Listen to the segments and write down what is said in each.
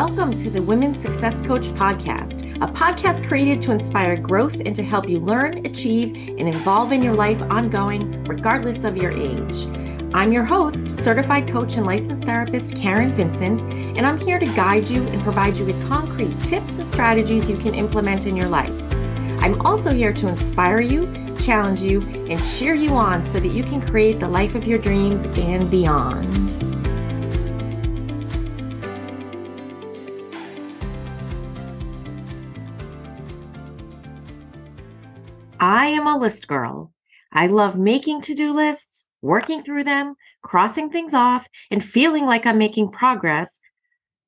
Welcome to the Women's Success Coach Podcast, a podcast created to inspire growth and to help you learn, achieve, and evolve in your life ongoing, regardless of your age. I'm your host, certified coach and licensed therapist Karen Vincent, and I'm here to guide you and provide you with concrete tips and strategies you can implement in your life. I'm also here to inspire you, challenge you, and cheer you on so that you can create the life of your dreams and beyond. I am a list girl. I love making to do lists, working through them, crossing things off, and feeling like I'm making progress.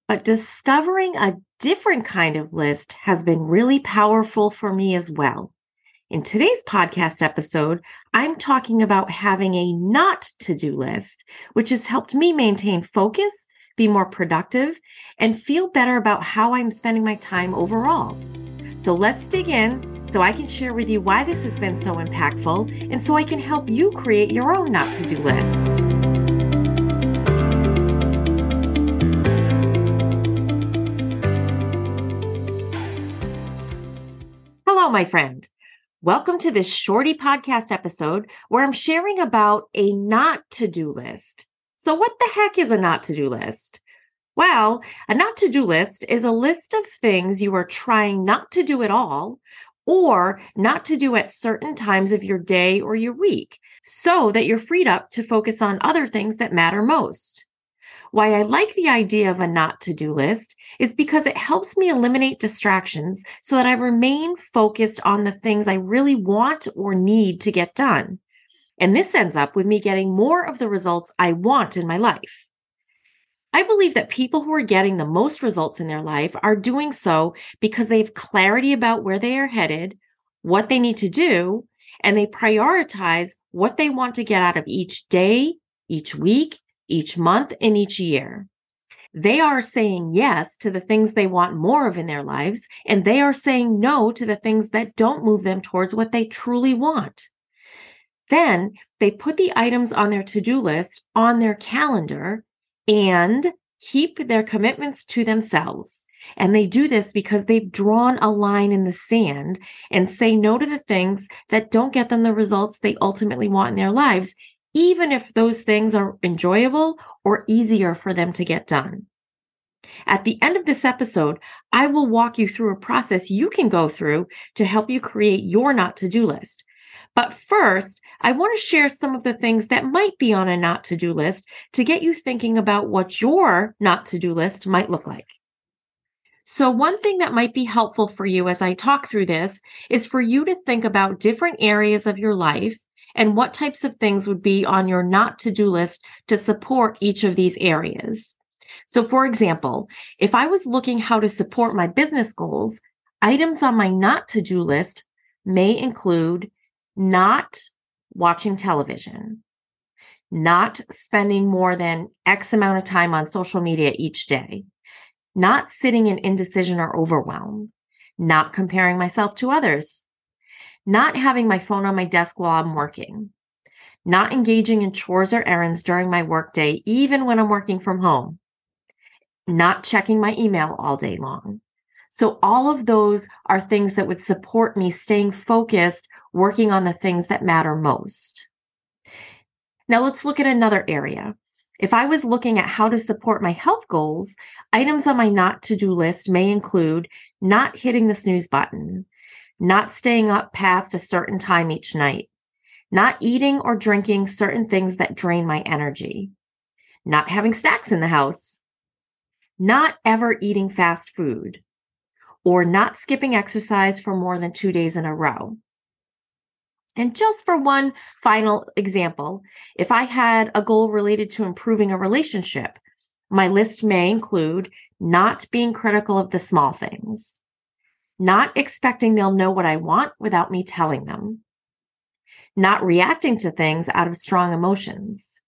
But discovering a different kind of list has been really powerful for me as well. In today's podcast episode, I'm talking about having a not to do list, which has helped me maintain focus, be more productive, and feel better about how I'm spending my time overall. So let's dig in so I can share with you why this has been so impactful and so I can help you create your own not to do list. Hello, my friend. Welcome to this shorty podcast episode where I'm sharing about a not to do list. So, what the heck is a not to do list? Well, a not to do list is a list of things you are trying not to do at all or not to do at certain times of your day or your week so that you're freed up to focus on other things that matter most. Why I like the idea of a not to do list is because it helps me eliminate distractions so that I remain focused on the things I really want or need to get done. And this ends up with me getting more of the results I want in my life. I believe that people who are getting the most results in their life are doing so because they have clarity about where they are headed, what they need to do, and they prioritize what they want to get out of each day, each week, each month, and each year. They are saying yes to the things they want more of in their lives, and they are saying no to the things that don't move them towards what they truly want. Then they put the items on their to do list on their calendar and keep their commitments to themselves. And they do this because they've drawn a line in the sand and say no to the things that don't get them the results they ultimately want in their lives, even if those things are enjoyable or easier for them to get done. At the end of this episode, I will walk you through a process you can go through to help you create your not to do list. But first, I want to share some of the things that might be on a not to do list to get you thinking about what your not to do list might look like. So, one thing that might be helpful for you as I talk through this is for you to think about different areas of your life and what types of things would be on your not to do list to support each of these areas. So, for example, if I was looking how to support my business goals, items on my not to do list may include not watching television, not spending more than X amount of time on social media each day, not sitting in indecision or overwhelm, not comparing myself to others, not having my phone on my desk while I'm working, not engaging in chores or errands during my workday, even when I'm working from home, not checking my email all day long, so all of those are things that would support me staying focused, working on the things that matter most. Now let's look at another area. If I was looking at how to support my health goals, items on my not to do list may include not hitting the snooze button, not staying up past a certain time each night, not eating or drinking certain things that drain my energy, not having snacks in the house, not ever eating fast food, or not skipping exercise for more than two days in a row. And just for one final example, if I had a goal related to improving a relationship, my list may include not being critical of the small things, not expecting they'll know what I want without me telling them, not reacting to things out of strong emotions,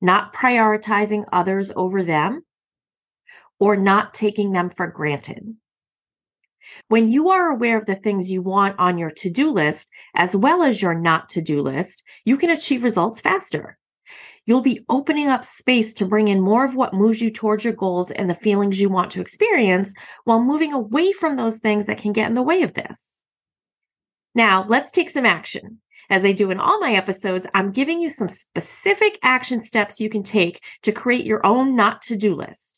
not prioritizing others over them, or not taking them for granted. When you are aware of the things you want on your to do list, as well as your not to do list, you can achieve results faster. You'll be opening up space to bring in more of what moves you towards your goals and the feelings you want to experience while moving away from those things that can get in the way of this. Now, let's take some action. As I do in all my episodes, I'm giving you some specific action steps you can take to create your own not to do list.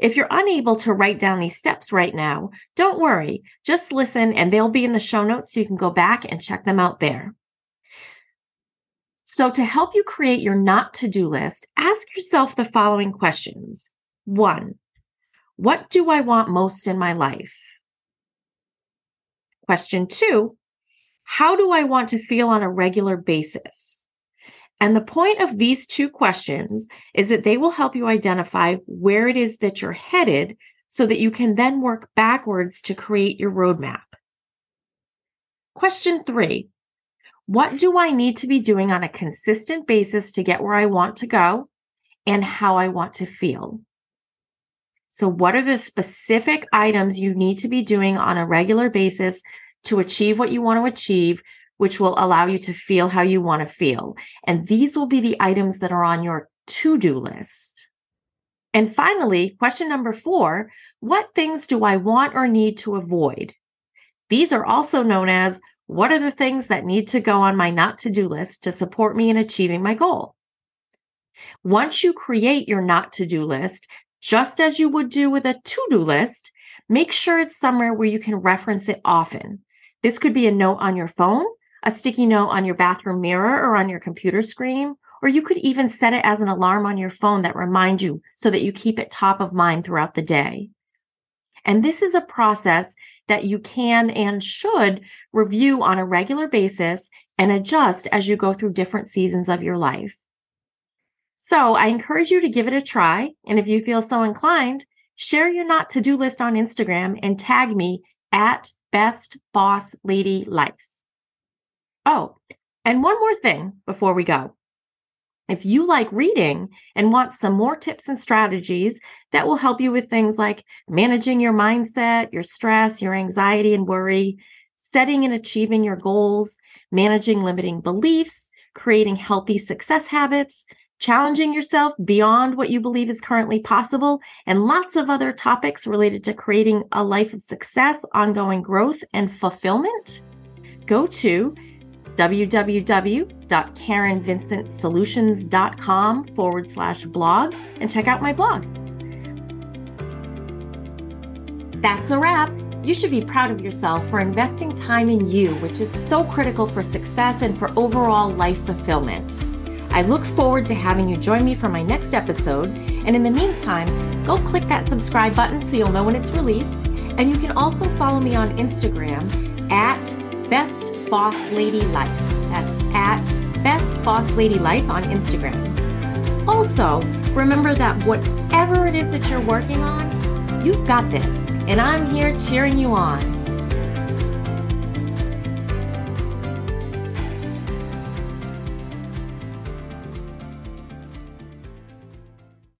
If you're unable to write down these steps right now, don't worry. Just listen and they'll be in the show notes so you can go back and check them out there. So, to help you create your not to do list, ask yourself the following questions. One, what do I want most in my life? Question two, how do I want to feel on a regular basis? And the point of these two questions is that they will help you identify where it is that you're headed so that you can then work backwards to create your roadmap. Question three What do I need to be doing on a consistent basis to get where I want to go and how I want to feel? So, what are the specific items you need to be doing on a regular basis to achieve what you want to achieve, which will allow you to feel how you want to feel. And these will be the items that are on your to do list. And finally, question number four What things do I want or need to avoid? These are also known as what are the things that need to go on my not to do list to support me in achieving my goal? Once you create your not to do list, just as you would do with a to do list, make sure it's somewhere where you can reference it often. This could be a note on your phone, a sticky note on your bathroom mirror or on your computer screen, or you could even set it as an alarm on your phone that reminds you so that you keep it top of mind throughout the day. And this is a process that you can and should review on a regular basis and adjust as you go through different seasons of your life. So I encourage you to give it a try. And if you feel so inclined, share your not to do list on Instagram and tag me at best boss lady life. Oh, and one more thing before we go. If you like reading and want some more tips and strategies that will help you with things like managing your mindset, your stress, your anxiety and worry, setting and achieving your goals, managing limiting beliefs, creating healthy success habits, challenging yourself beyond what you believe is currently possible, and lots of other topics related to creating a life of success, ongoing growth, and fulfillment, go to www.karenvincentsolutions.com forward slash blog and check out my blog. That's a wrap. You should be proud of yourself for investing time in you, which is so critical for success and for overall life fulfillment. I look forward to having you join me for my next episode. And in the meantime, go click that subscribe button so you'll know when it's released. And you can also follow me on Instagram at Best Boss Lady Life. That's at Best Boss Lady Life on Instagram. Also, remember that whatever it is that you're working on, you've got this. And I'm here cheering you on.